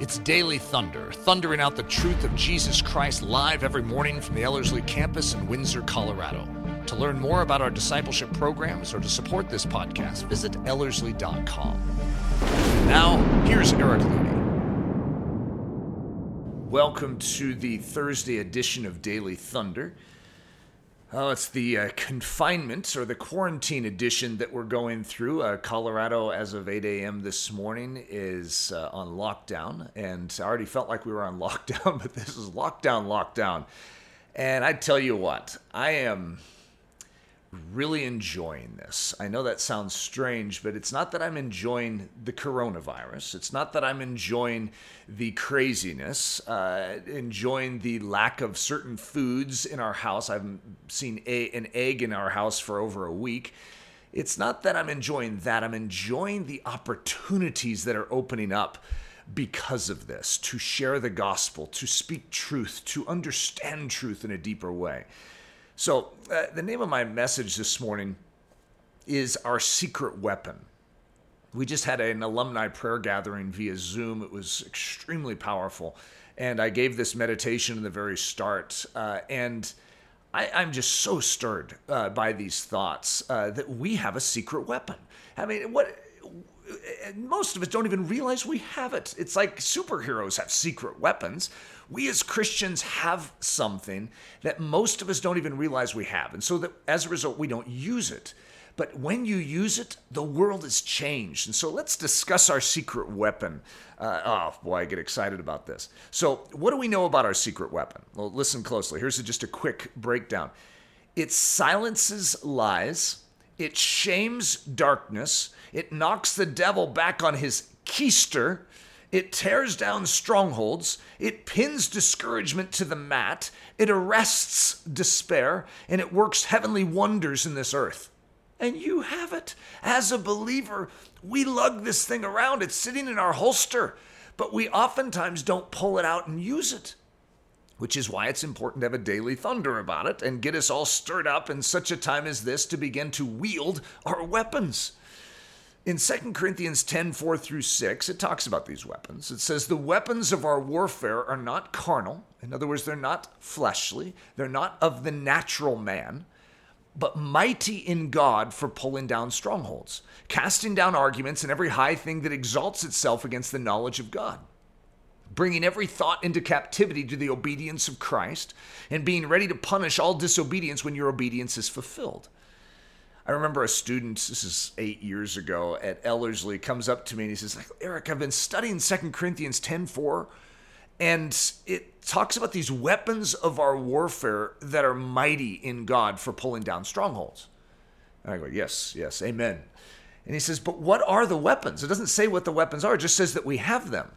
It's Daily Thunder, thundering out the truth of Jesus Christ live every morning from the Ellerslie campus in Windsor, Colorado. To learn more about our discipleship programs or to support this podcast, visit Ellerslie.com. Now, here's Eric Ludy. Welcome to the Thursday edition of Daily Thunder. Oh, it's the uh, confinement or the quarantine edition that we're going through. Uh, Colorado, as of 8 a.m. this morning, is uh, on lockdown. And I already felt like we were on lockdown, but this is lockdown, lockdown. And I tell you what, I am really enjoying this. I know that sounds strange, but it's not that I'm enjoying the coronavirus. It's not that I'm enjoying the craziness, uh, enjoying the lack of certain foods in our house. I haven't seen a, an egg in our house for over a week. It's not that I'm enjoying that. I'm enjoying the opportunities that are opening up because of this to share the gospel, to speak truth, to understand truth in a deeper way. So, uh, the name of my message this morning is Our Secret Weapon. We just had an alumni prayer gathering via Zoom. It was extremely powerful. And I gave this meditation in the very start. Uh, and I, am just so stirred uh, by these thoughts uh, that we have a secret weapon. I mean, what most of us don't even realize we have it. It's like superheroes have secret weapons. We as Christians have something that most of us don't even realize we have. And so that as a result, we don't use it. But when you use it, the world has changed. And so let's discuss our secret weapon. Uh, oh, boy, I get excited about this. So, what do we know about our secret weapon? Well, listen closely. Here's just a quick breakdown it silences lies, it shames darkness, it knocks the devil back on his keister. It tears down strongholds. It pins discouragement to the mat. It arrests despair. And it works heavenly wonders in this earth. And you have it. As a believer, we lug this thing around. It's sitting in our holster. But we oftentimes don't pull it out and use it which is why it's important to have a daily thunder about it and get us all stirred up in such a time as this to begin to wield our weapons. In 2 Corinthians 10 4 through 6, it talks about these weapons. It says, The weapons of our warfare are not carnal. In other words, they're not fleshly, they're not of the natural man, but mighty in God for pulling down strongholds, casting down arguments and every high thing that exalts itself against the knowledge of God bringing every thought into captivity to the obedience of Christ, and being ready to punish all disobedience when your obedience is fulfilled. I remember a student, this is eight years ago at Ellerslie, comes up to me and he says, Eric, I've been studying 2 Corinthians 10 4, and it talks about these weapons of our warfare that are mighty in God for pulling down strongholds. And I go, Yes, yes, amen. And he says, But what are the weapons? It doesn't say what the weapons are, it just says that we have them.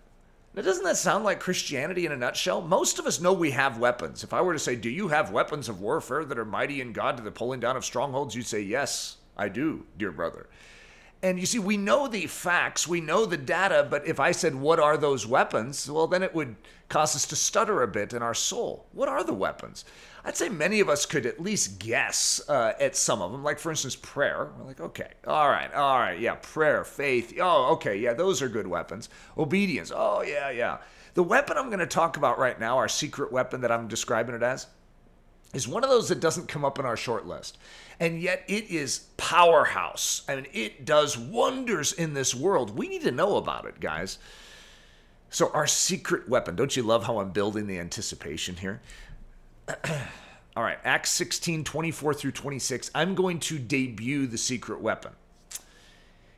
Now, doesn't that sound like Christianity in a nutshell? Most of us know we have weapons. If I were to say, Do you have weapons of warfare that are mighty in God to the pulling down of strongholds? You'd say, Yes, I do, dear brother. And you see, we know the facts, we know the data, but if I said, What are those weapons? Well, then it would cause us to stutter a bit in our soul. What are the weapons? I'd say many of us could at least guess uh, at some of them. Like, for instance, prayer. We're like, okay, all right, all right, yeah, prayer, faith. Oh, okay, yeah, those are good weapons. Obedience. Oh, yeah, yeah. The weapon I'm going to talk about right now, our secret weapon that I'm describing it as, is one of those that doesn't come up in our short list. And yet it is powerhouse. I mean, it does wonders in this world. We need to know about it, guys. So, our secret weapon, don't you love how I'm building the anticipation here? All right, Acts 16, 24 through 26. I'm going to debut the secret weapon.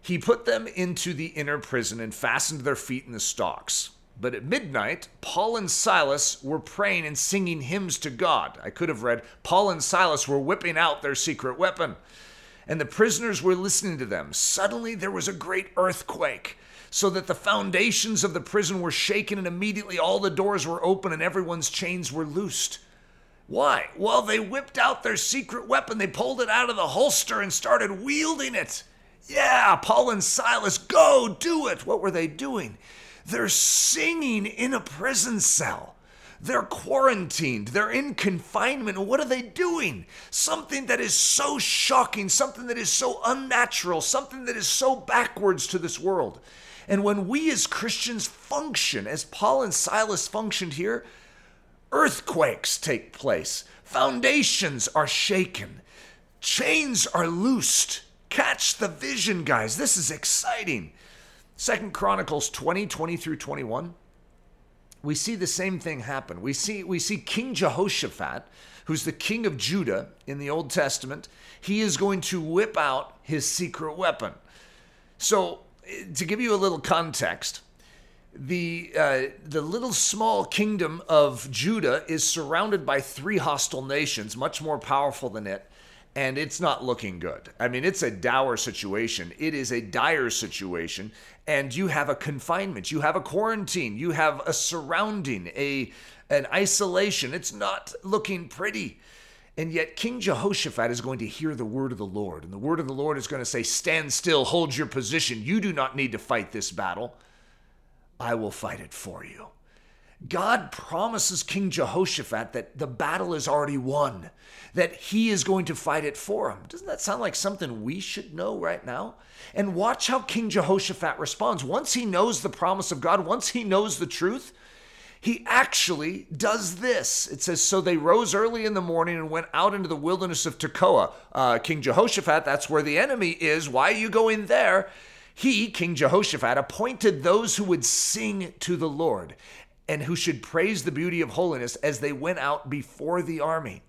He put them into the inner prison and fastened their feet in the stocks. But at midnight, Paul and Silas were praying and singing hymns to God. I could have read, Paul and Silas were whipping out their secret weapon. And the prisoners were listening to them. Suddenly there was a great earthquake, so that the foundations of the prison were shaken, and immediately all the doors were open and everyone's chains were loosed. Why? Well, they whipped out their secret weapon. They pulled it out of the holster and started wielding it. Yeah, Paul and Silas, go do it. What were they doing? They're singing in a prison cell. They're quarantined. They're in confinement. What are they doing? Something that is so shocking, something that is so unnatural, something that is so backwards to this world. And when we as Christians function, as Paul and Silas functioned here, earthquakes take place, foundations are shaken, chains are loosed. Catch the vision, guys. This is exciting. Second Chronicles 20, 20 through 21. We see the same thing happen. We see we see King Jehoshaphat, who's the king of Judah in the Old Testament, he is going to whip out his secret weapon. So, to give you a little context, the uh, the little small kingdom of Judah is surrounded by three hostile nations, much more powerful than it, and it's not looking good. I mean, it's a dour situation. It is a dire situation, and you have a confinement, you have a quarantine, you have a surrounding, a an isolation. It's not looking pretty. And yet, King Jehoshaphat is going to hear the word of the Lord. And the word of the Lord is going to say, Stand still, hold your position. You do not need to fight this battle. I will fight it for you. God promises King Jehoshaphat that the battle is already won, that he is going to fight it for him. Doesn't that sound like something we should know right now? And watch how King Jehoshaphat responds. Once he knows the promise of God, once he knows the truth, he actually does this. It says, So they rose early in the morning and went out into the wilderness of Tekoa. Uh, King Jehoshaphat, that's where the enemy is. Why are you going there? He, King Jehoshaphat, appointed those who would sing to the Lord and who should praise the beauty of holiness as they went out before the army.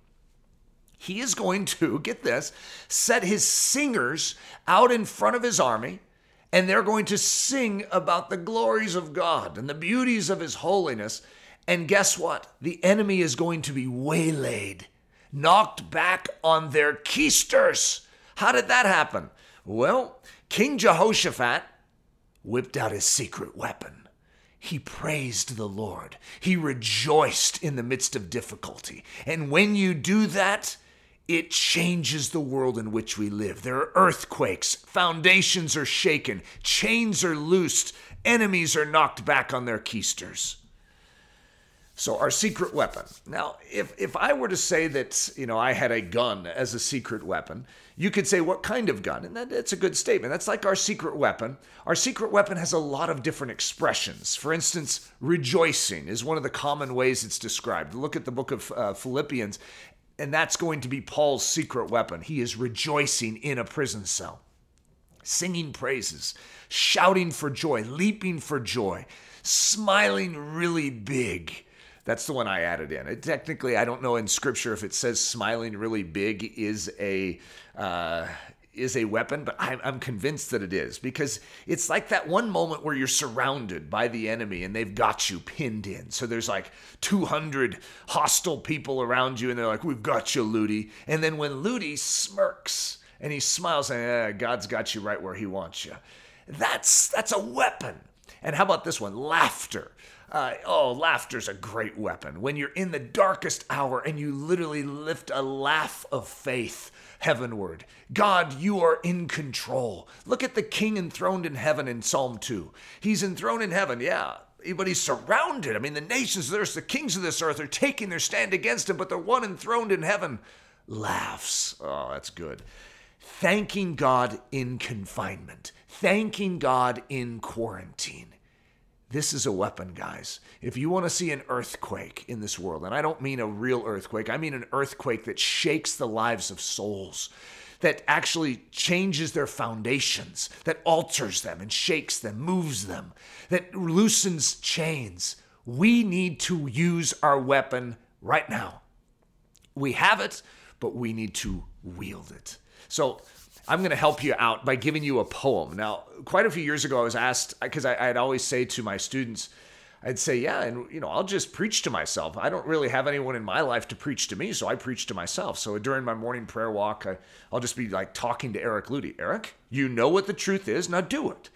He is going to, get this, set his singers out in front of his army and they're going to sing about the glories of God and the beauties of His holiness. And guess what? The enemy is going to be waylaid, knocked back on their keisters. How did that happen? Well, King Jehoshaphat whipped out his secret weapon. He praised the Lord. He rejoiced in the midst of difficulty. And when you do that, it changes the world in which we live. There are earthquakes, foundations are shaken, chains are loosed, enemies are knocked back on their keisters. So our secret weapon. Now, if if I were to say that, you know, I had a gun as a secret weapon, you could say what kind of gun? And that, that's a good statement. That's like our secret weapon. Our secret weapon has a lot of different expressions. For instance, rejoicing is one of the common ways it's described. Look at the book of uh, Philippians and that's going to be Paul's secret weapon. He is rejoicing in a prison cell, singing praises, shouting for joy, leaping for joy, smiling really big. That's the one I added in. It, technically, I don't know in scripture if it says smiling really big is a uh, is a weapon, but I'm, I'm convinced that it is because it's like that one moment where you're surrounded by the enemy and they've got you pinned in. So there's like 200 hostile people around you and they're like, We've got you, Ludy. And then when Ludy smirks and he smiles, and eh, God's got you right where he wants you, that's, that's a weapon. And how about this one? Laughter. Uh, oh, laughter's a great weapon. When you're in the darkest hour and you literally lift a laugh of faith heavenward. God, you are in control. Look at the king enthroned in heaven in Psalm 2. He's enthroned in heaven, yeah. But he's surrounded. I mean, the nations of the earth, the kings of this earth are taking their stand against him, but the one enthroned in heaven laughs. Oh, that's good. Thanking God in confinement, thanking God in quarantine. This is a weapon, guys. If you want to see an earthquake in this world, and I don't mean a real earthquake, I mean an earthquake that shakes the lives of souls, that actually changes their foundations, that alters them and shakes them, moves them, that loosens chains. We need to use our weapon right now. We have it, but we need to wield it. So I'm going to help you out by giving you a poem. Now, quite a few years ago, I was asked because I'd always say to my students, I'd say, yeah, and you know, I'll just preach to myself. I don't really have anyone in my life to preach to me, so I preach to myself. So during my morning prayer walk, I, will just be like talking to Eric Ludy. Eric, you know what the truth is, now do it.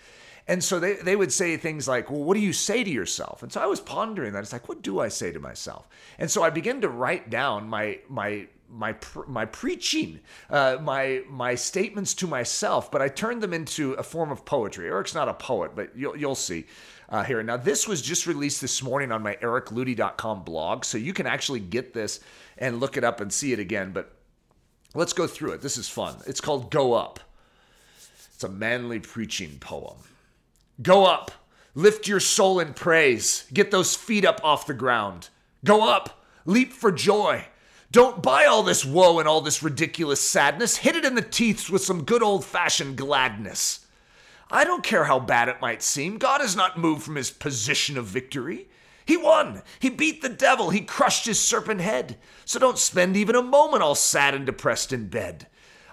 And so they, they would say things like, Well, what do you say to yourself? And so I was pondering that. It's like, what do I say to myself? And so I began to write down my my my my preaching, uh, my my statements to myself, but I turned them into a form of poetry. Eric's not a poet, but you'll you'll see uh, here. Now this was just released this morning on my ericludy.com blog, so you can actually get this and look it up and see it again. But let's go through it. This is fun. It's called "Go Up." It's a manly preaching poem. Go up. Lift your soul in praise. Get those feet up off the ground. Go up. Leap for joy. Don't buy all this woe and all this ridiculous sadness. Hit it in the teeth with some good old fashioned gladness. I don't care how bad it might seem. God has not moved from his position of victory. He won. He beat the devil. He crushed his serpent head. So don't spend even a moment all sad and depressed in bed.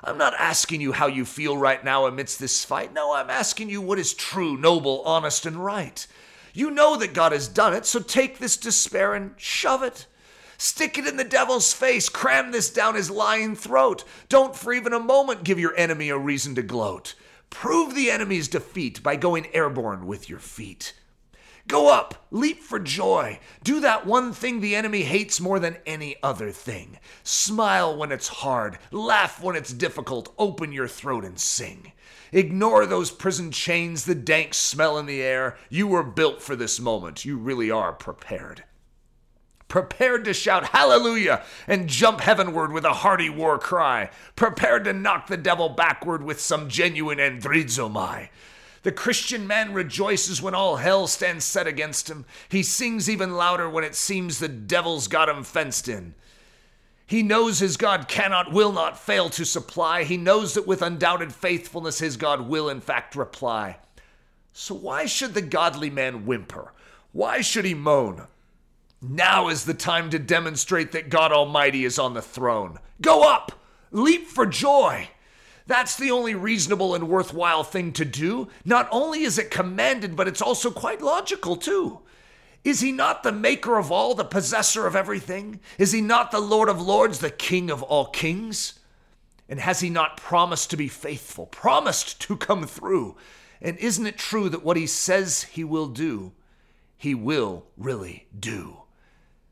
I'm not asking you how you feel right now amidst this fight. No, I'm asking you what is true, noble, honest, and right. You know that God has done it, so take this despair and shove it. Stick it in the devil's face. Cram this down his lying throat. Don't for even a moment give your enemy a reason to gloat. Prove the enemy's defeat by going airborne with your feet. Go up, leap for joy. Do that one thing the enemy hates more than any other thing. Smile when it's hard, laugh when it's difficult, open your throat and sing. Ignore those prison chains, the dank smell in the air. You were built for this moment. You really are prepared. Prepared to shout hallelujah and jump heavenward with a hearty war cry. Prepared to knock the devil backward with some genuine andrizomai. The Christian man rejoices when all hell stands set against him. He sings even louder when it seems the devil's got him fenced in. He knows his God cannot, will not fail to supply. He knows that with undoubted faithfulness his God will in fact reply. So why should the godly man whimper? Why should he moan? Now is the time to demonstrate that God Almighty is on the throne. Go up! Leap for joy! That's the only reasonable and worthwhile thing to do. Not only is it commanded, but it's also quite logical, too. Is he not the maker of all, the possessor of everything? Is he not the Lord of lords, the King of all kings? And has he not promised to be faithful, promised to come through? And isn't it true that what he says he will do, he will really do?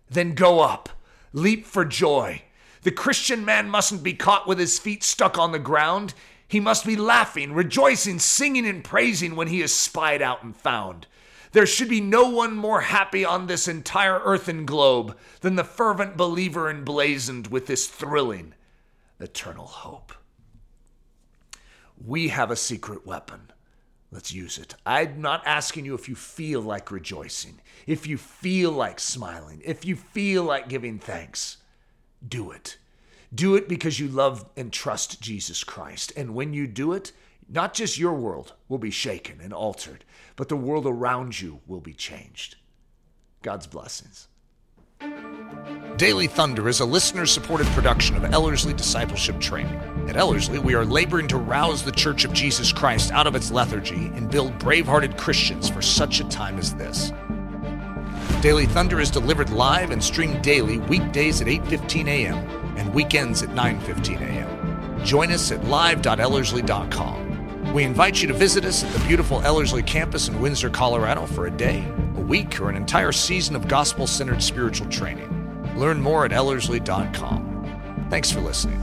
Then go up, leap for joy, the Christian man mustn't be caught with his feet stuck on the ground. He must be laughing, rejoicing, singing, and praising when he is spied out and found. There should be no one more happy on this entire earthen globe than the fervent believer emblazoned with this thrilling eternal hope. We have a secret weapon. Let's use it. I'm not asking you if you feel like rejoicing, if you feel like smiling, if you feel like giving thanks do it. Do it because you love and trust Jesus Christ. And when you do it, not just your world will be shaken and altered, but the world around you will be changed. God's blessings. Daily Thunder is a listener supported production of Ellerslie Discipleship Training. At Ellerslie, we are laboring to rouse the Church of Jesus Christ out of its lethargy and build brave hearted Christians for such a time as this. Daily Thunder is delivered live and streamed daily weekdays at 8:15 a.m. and weekends at 9:15 a.m. Join us at live.ellerslie.com. We invite you to visit us at the beautiful Ellerslie campus in Windsor, Colorado for a day, a week, or an entire season of gospel-centered spiritual training. Learn more at ellerslie.com. Thanks for listening.